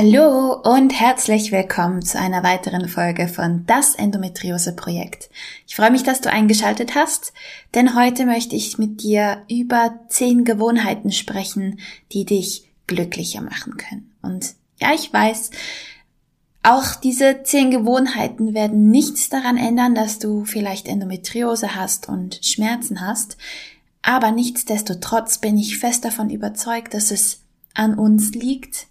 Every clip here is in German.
Hallo und herzlich willkommen zu einer weiteren Folge von Das Endometriose Projekt. Ich freue mich, dass du eingeschaltet hast, denn heute möchte ich mit dir über zehn Gewohnheiten sprechen, die dich glücklicher machen können. Und ja, ich weiß, auch diese zehn Gewohnheiten werden nichts daran ändern, dass du vielleicht Endometriose hast und Schmerzen hast, aber nichtsdestotrotz bin ich fest davon überzeugt, dass es an uns liegt,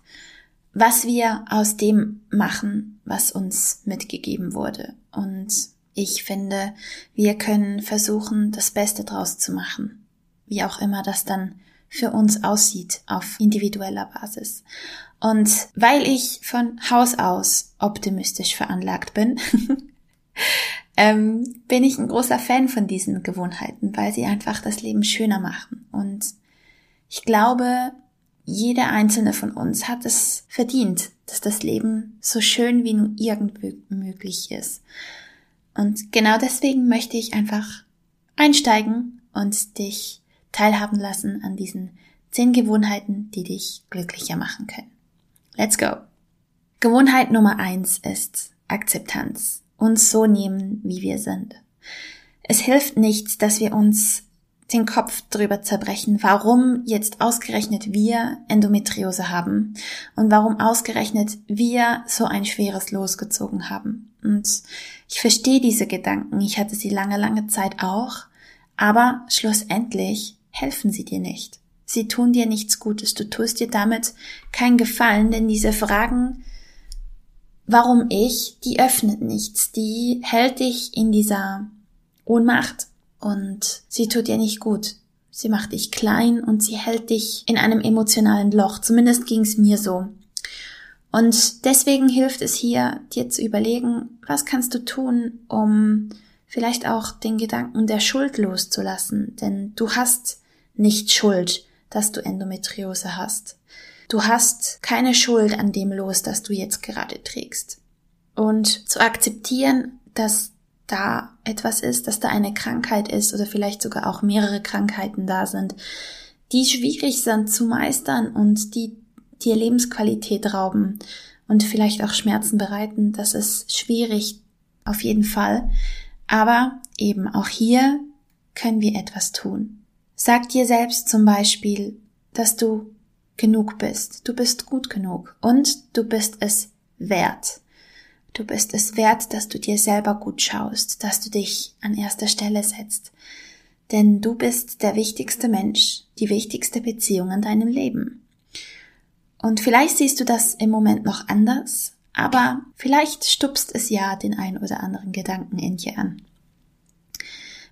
was wir aus dem machen, was uns mitgegeben wurde. Und ich finde, wir können versuchen, das Beste draus zu machen. Wie auch immer das dann für uns aussieht auf individueller Basis. Und weil ich von Haus aus optimistisch veranlagt bin, ähm, bin ich ein großer Fan von diesen Gewohnheiten, weil sie einfach das Leben schöner machen. Und ich glaube, jeder einzelne von uns hat es verdient, dass das Leben so schön wie nur irgend möglich ist. Und genau deswegen möchte ich einfach einsteigen und dich teilhaben lassen an diesen zehn Gewohnheiten, die dich glücklicher machen können. Let's go! Gewohnheit Nummer eins ist Akzeptanz. Uns so nehmen, wie wir sind. Es hilft nichts, dass wir uns den Kopf drüber zerbrechen, warum jetzt ausgerechnet wir Endometriose haben und warum ausgerechnet wir so ein schweres losgezogen haben. Und ich verstehe diese Gedanken, ich hatte sie lange, lange Zeit auch, aber schlussendlich helfen sie dir nicht. Sie tun dir nichts Gutes, du tust dir damit keinen Gefallen, denn diese Fragen, warum ich, die öffnet nichts, die hält dich in dieser Ohnmacht und sie tut dir nicht gut. Sie macht dich klein und sie hält dich in einem emotionalen Loch. Zumindest ging es mir so. Und deswegen hilft es hier, dir zu überlegen, was kannst du tun, um vielleicht auch den Gedanken der Schuld loszulassen. Denn du hast nicht Schuld, dass du Endometriose hast. Du hast keine Schuld an dem los, das du jetzt gerade trägst. Und zu akzeptieren, dass da etwas ist, dass da eine Krankheit ist oder vielleicht sogar auch mehrere Krankheiten da sind, die schwierig sind zu meistern und die dir Lebensqualität rauben und vielleicht auch Schmerzen bereiten, das ist schwierig auf jeden Fall. Aber eben auch hier können wir etwas tun. Sag dir selbst zum Beispiel, dass du genug bist. Du bist gut genug und du bist es wert. Du bist es wert, dass du dir selber gut schaust, dass du dich an erster Stelle setzt. Denn du bist der wichtigste Mensch, die wichtigste Beziehung in deinem Leben. Und vielleicht siehst du das im Moment noch anders, aber vielleicht stupst es ja den ein oder anderen Gedanken in dir an.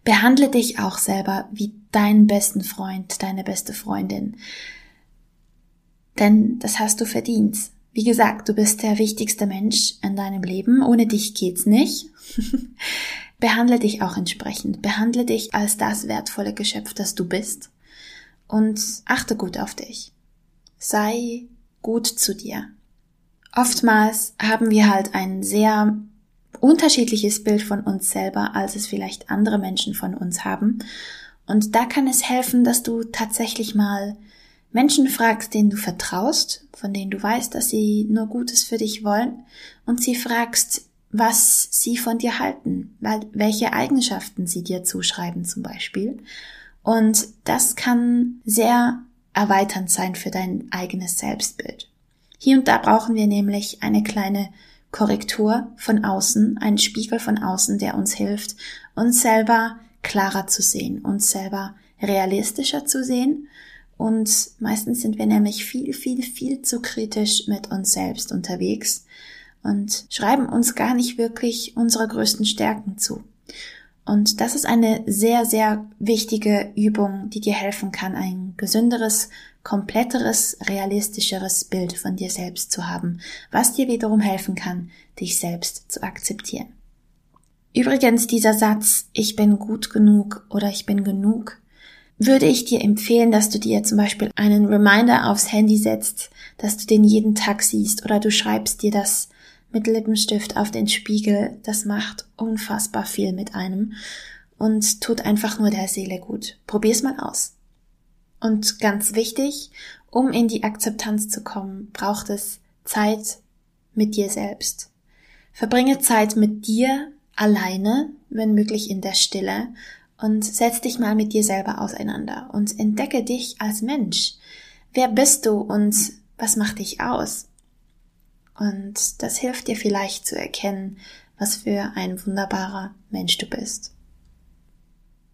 Behandle dich auch selber wie deinen besten Freund, deine beste Freundin. Denn das hast du verdient. Wie gesagt, du bist der wichtigste Mensch in deinem Leben. Ohne dich geht's nicht. Behandle dich auch entsprechend. Behandle dich als das wertvolle Geschöpf, das du bist. Und achte gut auf dich. Sei gut zu dir. Oftmals haben wir halt ein sehr unterschiedliches Bild von uns selber, als es vielleicht andere Menschen von uns haben. Und da kann es helfen, dass du tatsächlich mal Menschen fragst, denen du vertraust, von denen du weißt, dass sie nur Gutes für dich wollen, und sie fragst, was sie von dir halten, welche Eigenschaften sie dir zuschreiben zum Beispiel. Und das kann sehr erweiternd sein für dein eigenes Selbstbild. Hier und da brauchen wir nämlich eine kleine Korrektur von außen, einen Spiegel von außen, der uns hilft, uns selber klarer zu sehen, uns selber realistischer zu sehen und meistens sind wir nämlich viel, viel, viel zu kritisch mit uns selbst unterwegs und schreiben uns gar nicht wirklich unsere größten Stärken zu. Und das ist eine sehr, sehr wichtige Übung, die dir helfen kann, ein gesünderes, kompletteres, realistischeres Bild von dir selbst zu haben, was dir wiederum helfen kann, dich selbst zu akzeptieren. Übrigens, dieser Satz, ich bin gut genug oder ich bin genug, würde ich dir empfehlen, dass du dir zum Beispiel einen Reminder aufs Handy setzt, dass du den jeden Tag siehst oder du schreibst dir das mit Lippenstift auf den Spiegel. Das macht unfassbar viel mit einem und tut einfach nur der Seele gut. Probier's mal aus. Und ganz wichtig, um in die Akzeptanz zu kommen, braucht es Zeit mit dir selbst. Verbringe Zeit mit dir alleine, wenn möglich in der Stille, und setz dich mal mit dir selber auseinander und entdecke dich als Mensch. Wer bist du und was macht dich aus? Und das hilft dir vielleicht zu erkennen, was für ein wunderbarer Mensch du bist.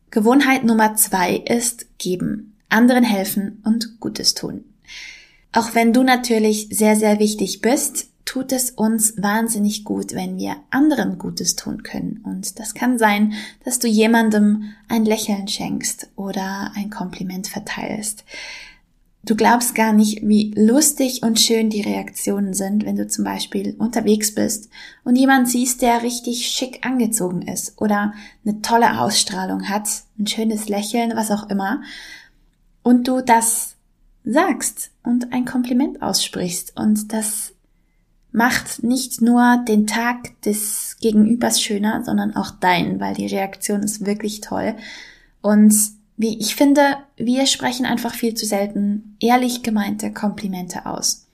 Gewohnheit Nummer zwei ist geben, anderen helfen und Gutes tun. Auch wenn du natürlich sehr, sehr wichtig bist, tut es uns wahnsinnig gut, wenn wir anderen Gutes tun können. Und das kann sein, dass du jemandem ein Lächeln schenkst oder ein Kompliment verteilst. Du glaubst gar nicht, wie lustig und schön die Reaktionen sind, wenn du zum Beispiel unterwegs bist und jemand siehst, der richtig schick angezogen ist oder eine tolle Ausstrahlung hat, ein schönes Lächeln, was auch immer, und du das sagst und ein Kompliment aussprichst und das macht nicht nur den Tag des Gegenübers schöner, sondern auch deinen, weil die Reaktion ist wirklich toll und wie ich finde, wir sprechen einfach viel zu selten ehrlich gemeinte Komplimente aus.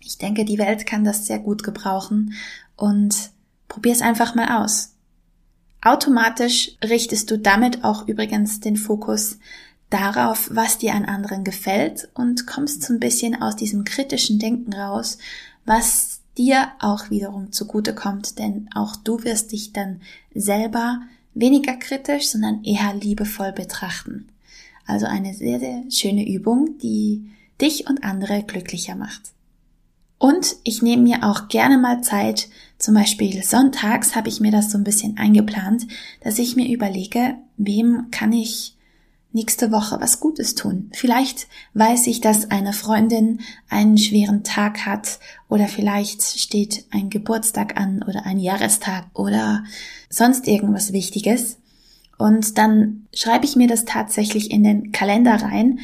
Ich denke, die Welt kann das sehr gut gebrauchen und probier es einfach mal aus. Automatisch richtest du damit auch übrigens den Fokus darauf, was dir an anderen gefällt und kommst so ein bisschen aus diesem kritischen Denken raus, was dir auch wiederum zugute kommt, denn auch du wirst dich dann selber weniger kritisch, sondern eher liebevoll betrachten. Also eine sehr, sehr schöne Übung, die dich und andere glücklicher macht. Und ich nehme mir auch gerne mal Zeit, zum Beispiel sonntags habe ich mir das so ein bisschen eingeplant, dass ich mir überlege, wem kann ich nächste Woche was Gutes tun. Vielleicht weiß ich, dass eine Freundin einen schweren Tag hat oder vielleicht steht ein Geburtstag an oder ein Jahrestag oder sonst irgendwas Wichtiges. Und dann schreibe ich mir das tatsächlich in den Kalender rein,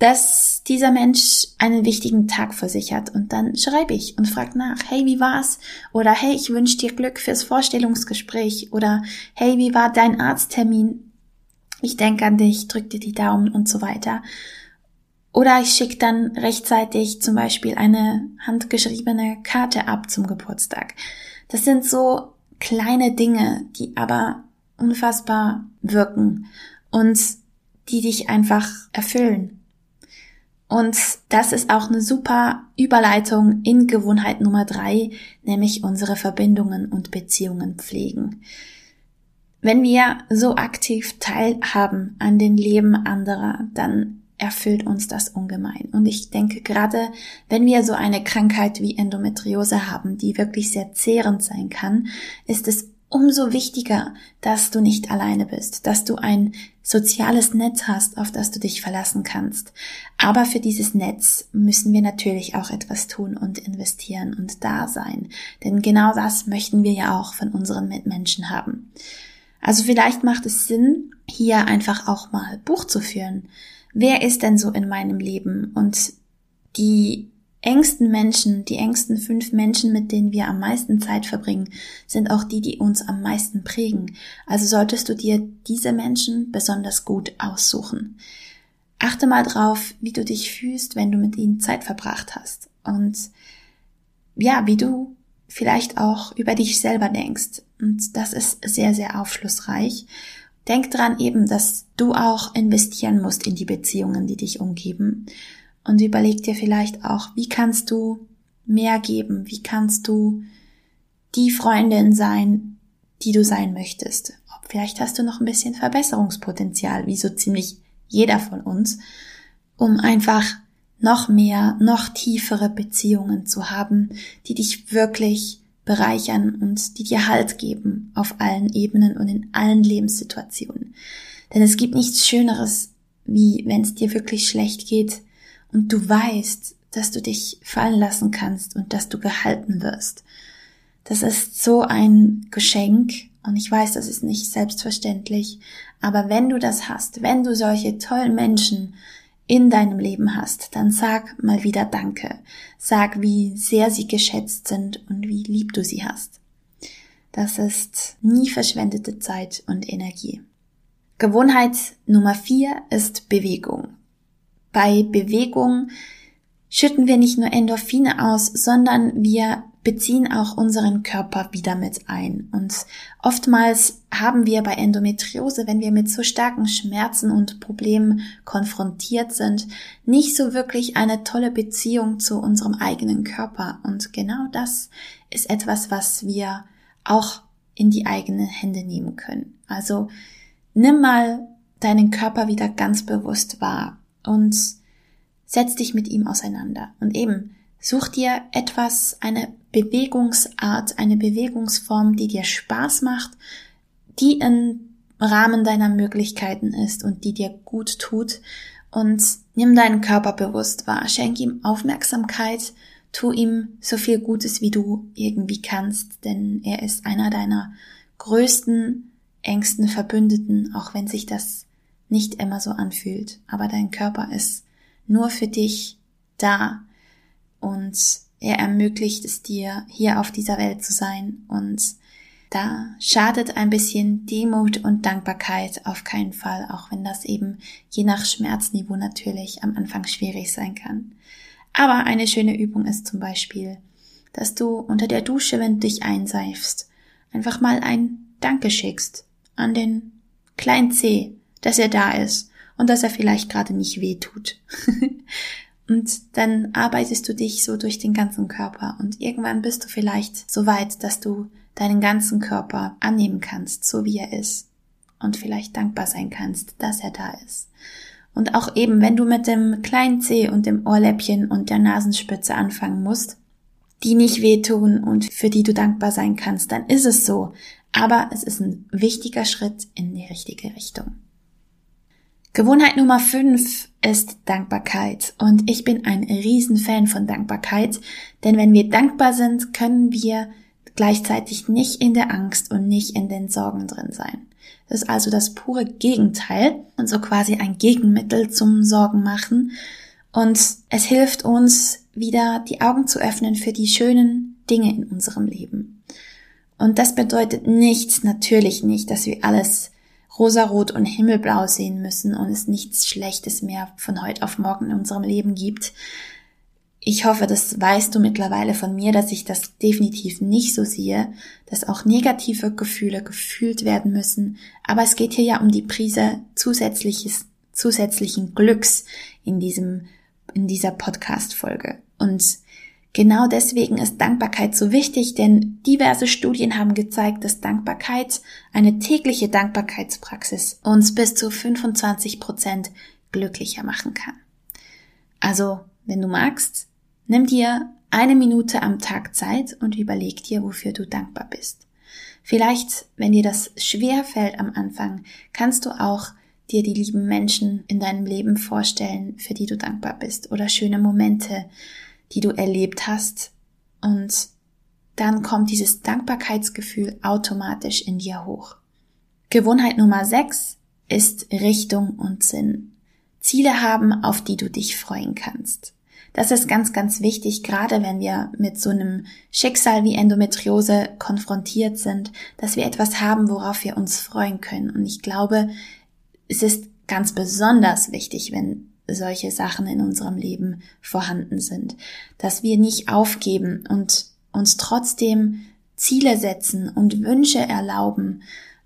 dass dieser Mensch einen wichtigen Tag vor sich hat. Und dann schreibe ich und frage nach, hey, wie war's? Oder hey, ich wünsche dir Glück fürs Vorstellungsgespräch. Oder hey, wie war dein Arzttermin? Ich denke an dich, drück dir die Daumen und so weiter. Oder ich schicke dann rechtzeitig zum Beispiel eine handgeschriebene Karte ab zum Geburtstag. Das sind so kleine Dinge, die aber unfassbar wirken und die dich einfach erfüllen. Und das ist auch eine super Überleitung in Gewohnheit Nummer drei, nämlich unsere Verbindungen und Beziehungen pflegen. Wenn wir so aktiv teilhaben an den Leben anderer, dann erfüllt uns das ungemein. Und ich denke gerade, wenn wir so eine Krankheit wie Endometriose haben, die wirklich sehr zehrend sein kann, ist es umso wichtiger, dass du nicht alleine bist, dass du ein soziales Netz hast, auf das du dich verlassen kannst. Aber für dieses Netz müssen wir natürlich auch etwas tun und investieren und da sein. Denn genau das möchten wir ja auch von unseren Mitmenschen haben. Also vielleicht macht es Sinn, hier einfach auch mal Buch zu führen. Wer ist denn so in meinem Leben? Und die engsten Menschen, die engsten fünf Menschen, mit denen wir am meisten Zeit verbringen, sind auch die, die uns am meisten prägen. Also solltest du dir diese Menschen besonders gut aussuchen. Achte mal drauf, wie du dich fühlst, wenn du mit ihnen Zeit verbracht hast. Und ja, wie du vielleicht auch über dich selber denkst. Und das ist sehr, sehr aufschlussreich. Denk dran eben, dass du auch investieren musst in die Beziehungen, die dich umgeben. Und überleg dir vielleicht auch, wie kannst du mehr geben? Wie kannst du die Freundin sein, die du sein möchtest? Vielleicht hast du noch ein bisschen Verbesserungspotenzial, wie so ziemlich jeder von uns, um einfach noch mehr, noch tiefere Beziehungen zu haben, die dich wirklich bereichern und die dir Halt geben auf allen Ebenen und in allen Lebenssituationen. Denn es gibt nichts Schöneres, wie wenn es dir wirklich schlecht geht und du weißt, dass du dich fallen lassen kannst und dass du gehalten wirst. Das ist so ein Geschenk Und ich weiß, das ist nicht selbstverständlich, aber wenn du das hast, wenn du solche tollen Menschen in deinem Leben hast, dann sag mal wieder Danke. Sag, wie sehr sie geschätzt sind und wie lieb du sie hast. Das ist nie verschwendete Zeit und Energie. Gewohnheit Nummer vier ist Bewegung. Bei Bewegung schütten wir nicht nur Endorphine aus, sondern wir beziehen auch unseren Körper wieder mit ein. Und oftmals haben wir bei Endometriose, wenn wir mit so starken Schmerzen und Problemen konfrontiert sind, nicht so wirklich eine tolle Beziehung zu unserem eigenen Körper. Und genau das ist etwas, was wir auch in die eigenen Hände nehmen können. Also nimm mal deinen Körper wieder ganz bewusst wahr und setz dich mit ihm auseinander. Und eben, such dir etwas, eine Bewegungsart, eine Bewegungsform, die dir Spaß macht, die im Rahmen deiner Möglichkeiten ist und die dir gut tut. Und nimm deinen Körper bewusst wahr, schenk ihm Aufmerksamkeit, tu ihm so viel Gutes, wie du irgendwie kannst, denn er ist einer deiner größten, engsten Verbündeten, auch wenn sich das nicht immer so anfühlt. Aber dein Körper ist nur für dich da und er ermöglicht es dir, hier auf dieser Welt zu sein und da schadet ein bisschen Demut und Dankbarkeit auf keinen Fall, auch wenn das eben je nach Schmerzniveau natürlich am Anfang schwierig sein kann. Aber eine schöne Übung ist zum Beispiel, dass du unter der Dusche, wenn du dich einseifst, einfach mal ein Danke schickst an den kleinen C, dass er da ist und dass er vielleicht gerade nicht weh tut. und dann arbeitest du dich so durch den ganzen Körper und irgendwann bist du vielleicht so weit, dass du deinen ganzen Körper annehmen kannst, so wie er ist und vielleicht dankbar sein kannst, dass er da ist. Und auch eben, wenn du mit dem kleinen Zeh und dem Ohrläppchen und der Nasenspitze anfangen musst, die nicht wehtun und für die du dankbar sein kannst, dann ist es so. Aber es ist ein wichtiger Schritt in die richtige Richtung. Gewohnheit Nummer 5 ist Dankbarkeit. Und ich bin ein Riesenfan von Dankbarkeit, denn wenn wir dankbar sind, können wir gleichzeitig nicht in der Angst und nicht in den Sorgen drin sein. Das ist also das pure Gegenteil und so quasi ein Gegenmittel zum Sorgen machen. Und es hilft uns wieder die Augen zu öffnen für die schönen Dinge in unserem Leben. Und das bedeutet nichts, natürlich nicht, dass wir alles rosarot und himmelblau sehen müssen und es nichts Schlechtes mehr von heute auf morgen in unserem Leben gibt. Ich hoffe, das weißt du mittlerweile von mir, dass ich das definitiv nicht so sehe, dass auch negative Gefühle gefühlt werden müssen. Aber es geht hier ja um die Prise zusätzliches, zusätzlichen Glücks in diesem, in dieser Podcast-Folge. Und genau deswegen ist Dankbarkeit so wichtig, denn diverse Studien haben gezeigt, dass Dankbarkeit, eine tägliche Dankbarkeitspraxis uns bis zu 25 Prozent glücklicher machen kann. Also, wenn du magst, Nimm dir eine Minute am Tag Zeit und überleg dir, wofür du dankbar bist. Vielleicht, wenn dir das schwer fällt am Anfang, kannst du auch dir die lieben Menschen in deinem Leben vorstellen, für die du dankbar bist oder schöne Momente, die du erlebt hast und dann kommt dieses Dankbarkeitsgefühl automatisch in dir hoch. Gewohnheit Nummer 6 ist Richtung und Sinn. Ziele haben, auf die du dich freuen kannst. Das ist ganz, ganz wichtig, gerade wenn wir mit so einem Schicksal wie Endometriose konfrontiert sind, dass wir etwas haben, worauf wir uns freuen können. Und ich glaube, es ist ganz besonders wichtig, wenn solche Sachen in unserem Leben vorhanden sind, dass wir nicht aufgeben und uns trotzdem Ziele setzen und Wünsche erlauben,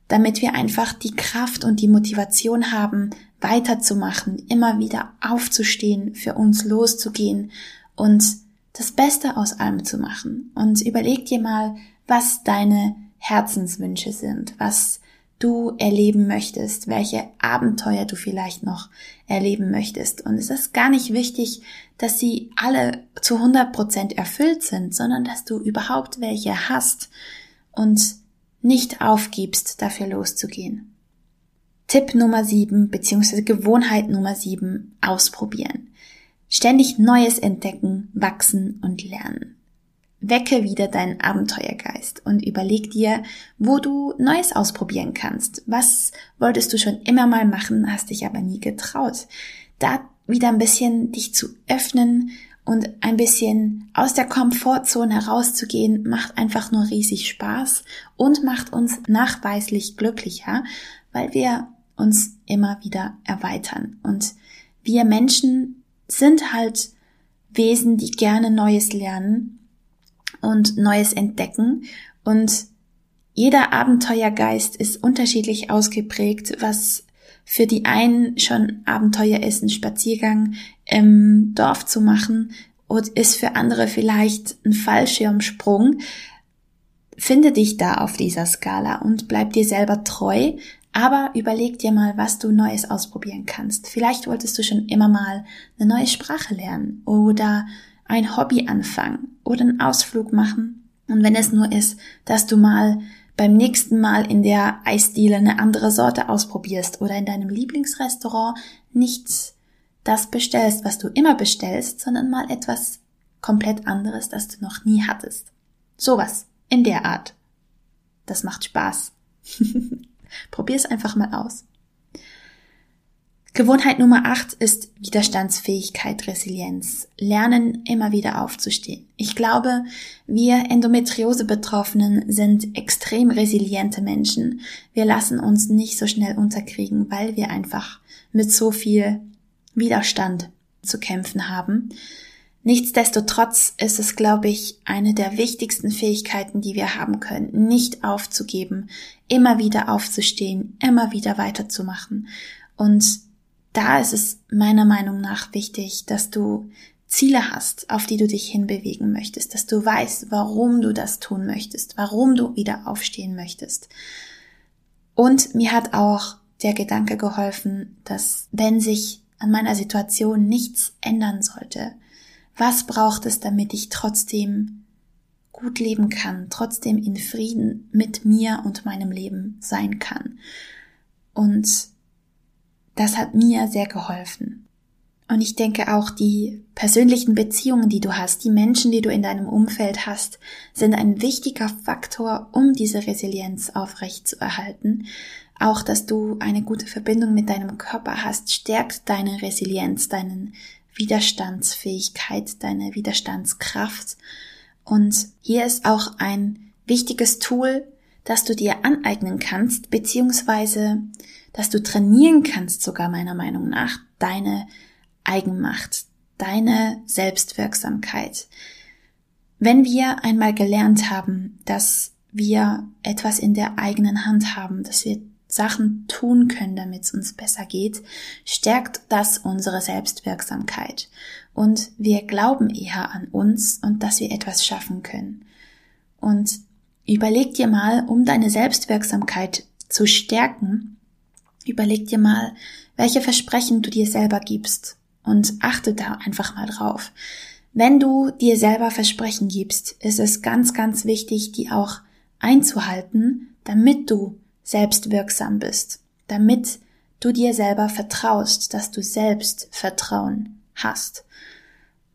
damit wir einfach die Kraft und die Motivation haben, weiterzumachen, immer wieder aufzustehen, für uns loszugehen und das Beste aus allem zu machen. Und überleg dir mal, was deine Herzenswünsche sind, was du erleben möchtest, welche Abenteuer du vielleicht noch erleben möchtest. Und es ist gar nicht wichtig, dass sie alle zu 100 Prozent erfüllt sind, sondern dass du überhaupt welche hast und nicht aufgibst, dafür loszugehen. Tipp Nummer 7 bzw. Gewohnheit Nummer 7 ausprobieren. Ständig Neues entdecken, wachsen und lernen. Wecke wieder deinen Abenteuergeist und überleg dir, wo du Neues ausprobieren kannst. Was wolltest du schon immer mal machen, hast dich aber nie getraut? Da wieder ein bisschen dich zu öffnen und ein bisschen aus der Komfortzone herauszugehen, macht einfach nur riesig Spaß und macht uns nachweislich glücklicher, weil wir uns immer wieder erweitern. Und wir Menschen sind halt Wesen, die gerne Neues lernen und Neues entdecken. Und jeder Abenteuergeist ist unterschiedlich ausgeprägt, was für die einen schon Abenteuer ist, einen Spaziergang im Dorf zu machen und ist für andere vielleicht ein Fallschirmsprung. Finde dich da auf dieser Skala und bleib dir selber treu, aber überleg dir mal, was du Neues ausprobieren kannst. Vielleicht wolltest du schon immer mal eine neue Sprache lernen oder ein Hobby anfangen oder einen Ausflug machen. Und wenn es nur ist, dass du mal beim nächsten Mal in der Eisdiele eine andere Sorte ausprobierst oder in deinem Lieblingsrestaurant nicht das bestellst, was du immer bestellst, sondern mal etwas komplett anderes, das du noch nie hattest. Sowas in der Art. Das macht Spaß. Probier's einfach mal aus. Gewohnheit Nummer 8 ist Widerstandsfähigkeit, Resilienz. Lernen, immer wieder aufzustehen. Ich glaube, wir Endometriose-Betroffenen sind extrem resiliente Menschen. Wir lassen uns nicht so schnell unterkriegen, weil wir einfach mit so viel Widerstand zu kämpfen haben. Nichtsdestotrotz ist es, glaube ich, eine der wichtigsten Fähigkeiten, die wir haben können, nicht aufzugeben, immer wieder aufzustehen, immer wieder weiterzumachen. Und da ist es meiner Meinung nach wichtig, dass du Ziele hast, auf die du dich hinbewegen möchtest, dass du weißt, warum du das tun möchtest, warum du wieder aufstehen möchtest. Und mir hat auch der Gedanke geholfen, dass wenn sich an meiner Situation nichts ändern sollte, was braucht es, damit ich trotzdem gut leben kann, trotzdem in Frieden mit mir und meinem Leben sein kann. Und das hat mir sehr geholfen. Und ich denke auch die persönlichen Beziehungen, die du hast, die Menschen, die du in deinem Umfeld hast, sind ein wichtiger Faktor, um diese Resilienz aufrecht zu erhalten. Auch, dass du eine gute Verbindung mit deinem Körper hast, stärkt deine Resilienz, deine Widerstandsfähigkeit, deine Widerstandskraft. Und hier ist auch ein wichtiges Tool, das du dir aneignen kannst, beziehungsweise dass du trainieren kannst, sogar meiner Meinung nach, deine Eigenmacht, deine Selbstwirksamkeit. Wenn wir einmal gelernt haben, dass wir etwas in der eigenen Hand haben, dass wir Sachen tun können, damit es uns besser geht, stärkt das unsere Selbstwirksamkeit. Und wir glauben eher an uns und dass wir etwas schaffen können. Und überleg dir mal, um deine Selbstwirksamkeit zu stärken, Überleg dir mal, welche Versprechen du dir selber gibst und achte da einfach mal drauf. Wenn du dir selber Versprechen gibst, ist es ganz, ganz wichtig, die auch einzuhalten, damit du selbst wirksam bist, damit du dir selber vertraust, dass du selbst Vertrauen hast.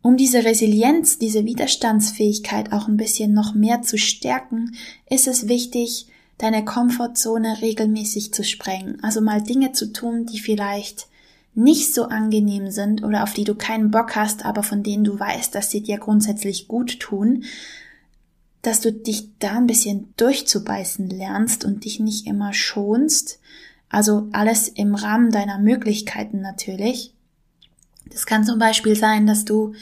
Um diese Resilienz, diese Widerstandsfähigkeit auch ein bisschen noch mehr zu stärken, ist es wichtig, deine Komfortzone regelmäßig zu sprengen. Also mal Dinge zu tun, die vielleicht nicht so angenehm sind oder auf die du keinen Bock hast, aber von denen du weißt, dass sie dir grundsätzlich gut tun, dass du dich da ein bisschen durchzubeißen lernst und dich nicht immer schonst. Also alles im Rahmen deiner Möglichkeiten natürlich. Das kann zum Beispiel sein, dass du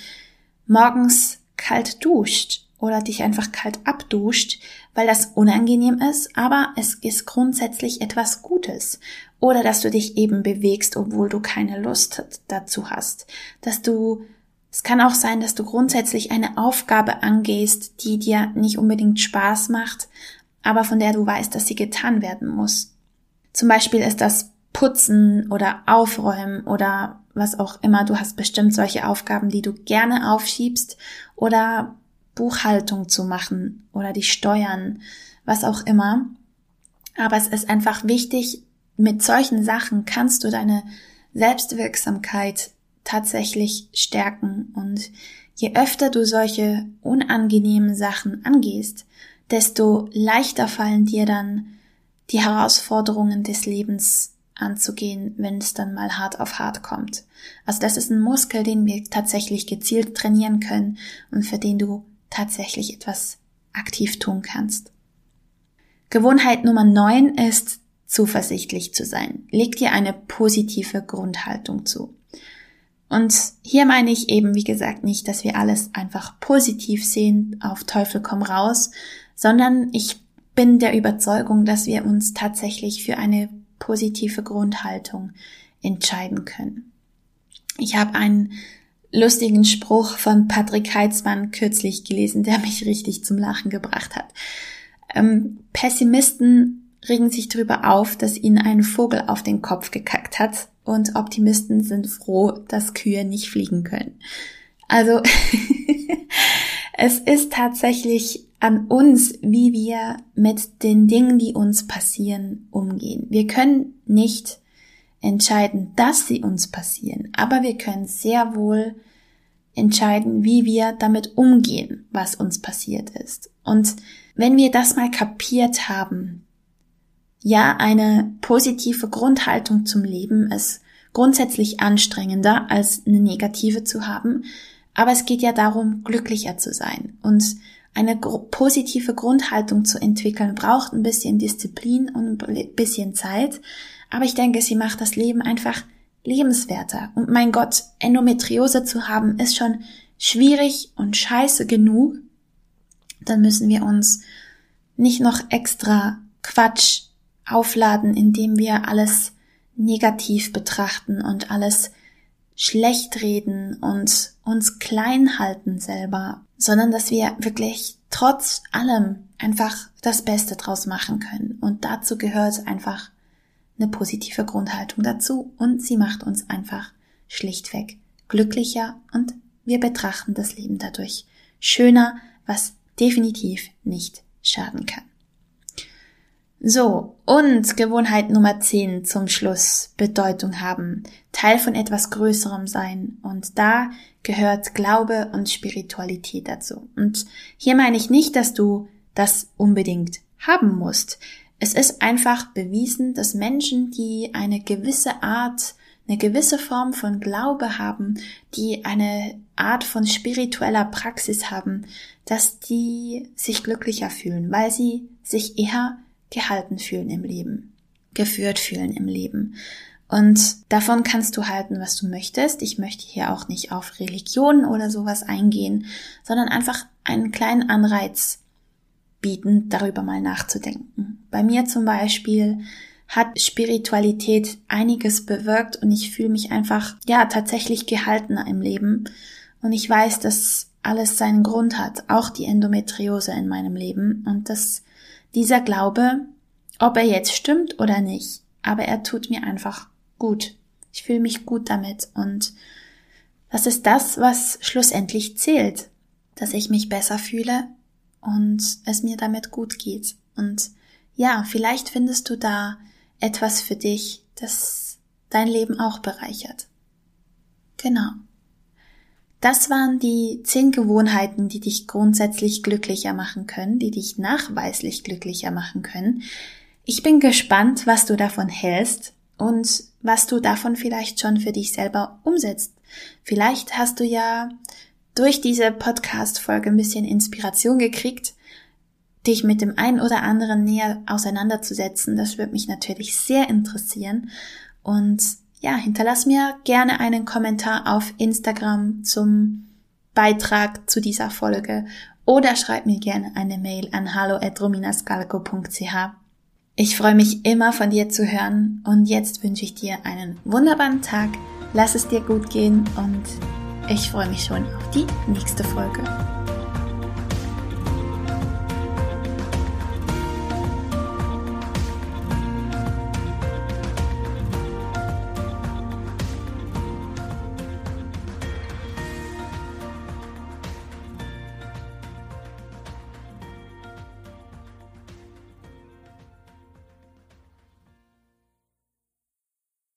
morgens kalt duscht oder dich einfach kalt abduscht, weil das unangenehm ist, aber es ist grundsätzlich etwas Gutes. Oder dass du dich eben bewegst, obwohl du keine Lust dazu hast. Dass du, es kann auch sein, dass du grundsätzlich eine Aufgabe angehst, die dir nicht unbedingt Spaß macht, aber von der du weißt, dass sie getan werden muss. Zum Beispiel ist das Putzen oder Aufräumen oder was auch immer. Du hast bestimmt solche Aufgaben, die du gerne aufschiebst oder Buchhaltung zu machen oder die Steuern, was auch immer. Aber es ist einfach wichtig, mit solchen Sachen kannst du deine Selbstwirksamkeit tatsächlich stärken. Und je öfter du solche unangenehmen Sachen angehst, desto leichter fallen dir dann die Herausforderungen des Lebens anzugehen, wenn es dann mal hart auf hart kommt. Also das ist ein Muskel, den wir tatsächlich gezielt trainieren können und für den du tatsächlich etwas aktiv tun kannst. Gewohnheit Nummer 9 ist zuversichtlich zu sein. Leg dir eine positive Grundhaltung zu. Und hier meine ich eben, wie gesagt, nicht, dass wir alles einfach positiv sehen, auf Teufel komm raus, sondern ich bin der Überzeugung, dass wir uns tatsächlich für eine positive Grundhaltung entscheiden können. Ich habe einen lustigen Spruch von Patrick Heitzmann kürzlich gelesen, der mich richtig zum Lachen gebracht hat. Ähm, Pessimisten regen sich darüber auf, dass ihnen ein Vogel auf den Kopf gekackt hat und Optimisten sind froh, dass Kühe nicht fliegen können. Also es ist tatsächlich an uns, wie wir mit den Dingen, die uns passieren, umgehen. Wir können nicht entscheiden, dass sie uns passieren, aber wir können sehr wohl entscheiden, wie wir damit umgehen, was uns passiert ist. Und wenn wir das mal kapiert haben, ja, eine positive Grundhaltung zum Leben ist grundsätzlich anstrengender als eine negative zu haben, aber es geht ja darum, glücklicher zu sein. Und eine positive Grundhaltung zu entwickeln braucht ein bisschen Disziplin und ein bisschen Zeit, aber ich denke, sie macht das Leben einfach lebenswerter. Und mein Gott, Endometriose zu haben, ist schon schwierig und scheiße genug. Dann müssen wir uns nicht noch extra Quatsch aufladen, indem wir alles negativ betrachten und alles schlecht reden und uns klein halten selber, sondern dass wir wirklich trotz allem einfach das Beste draus machen können. Und dazu gehört einfach eine positive Grundhaltung dazu und sie macht uns einfach schlichtweg glücklicher und wir betrachten das Leben dadurch schöner, was definitiv nicht schaden kann. So, und Gewohnheit Nummer 10 zum Schluss, Bedeutung haben, Teil von etwas Größerem sein. Und da gehört Glaube und Spiritualität dazu. Und hier meine ich nicht, dass du das unbedingt haben musst. Es ist einfach bewiesen, dass Menschen, die eine gewisse Art, eine gewisse Form von Glaube haben, die eine Art von spiritueller Praxis haben, dass die sich glücklicher fühlen, weil sie sich eher gehalten fühlen im Leben, geführt fühlen im Leben. Und davon kannst du halten, was du möchtest. Ich möchte hier auch nicht auf Religion oder sowas eingehen, sondern einfach einen kleinen Anreiz bieten, darüber mal nachzudenken. Bei mir zum Beispiel hat Spiritualität einiges bewirkt und ich fühle mich einfach, ja, tatsächlich gehaltener im Leben. Und ich weiß, dass alles seinen Grund hat, auch die Endometriose in meinem Leben und dass dieser Glaube, ob er jetzt stimmt oder nicht, aber er tut mir einfach gut. Ich fühle mich gut damit und das ist das, was schlussendlich zählt, dass ich mich besser fühle und es mir damit gut geht. Und ja, vielleicht findest du da etwas für dich, das dein Leben auch bereichert. Genau. Das waren die zehn Gewohnheiten, die dich grundsätzlich glücklicher machen können, die dich nachweislich glücklicher machen können. Ich bin gespannt, was du davon hältst und was du davon vielleicht schon für dich selber umsetzt. Vielleicht hast du ja durch diese Podcast-Folge ein bisschen Inspiration gekriegt, dich mit dem einen oder anderen näher auseinanderzusetzen. Das würde mich natürlich sehr interessieren. Und ja, hinterlass mir gerne einen Kommentar auf Instagram zum Beitrag zu dieser Folge oder schreib mir gerne eine Mail an hallo@rominascalco.ch. Ich freue mich immer von dir zu hören und jetzt wünsche ich dir einen wunderbaren Tag. Lass es dir gut gehen und ich freue mich schon auf die nächste Folge.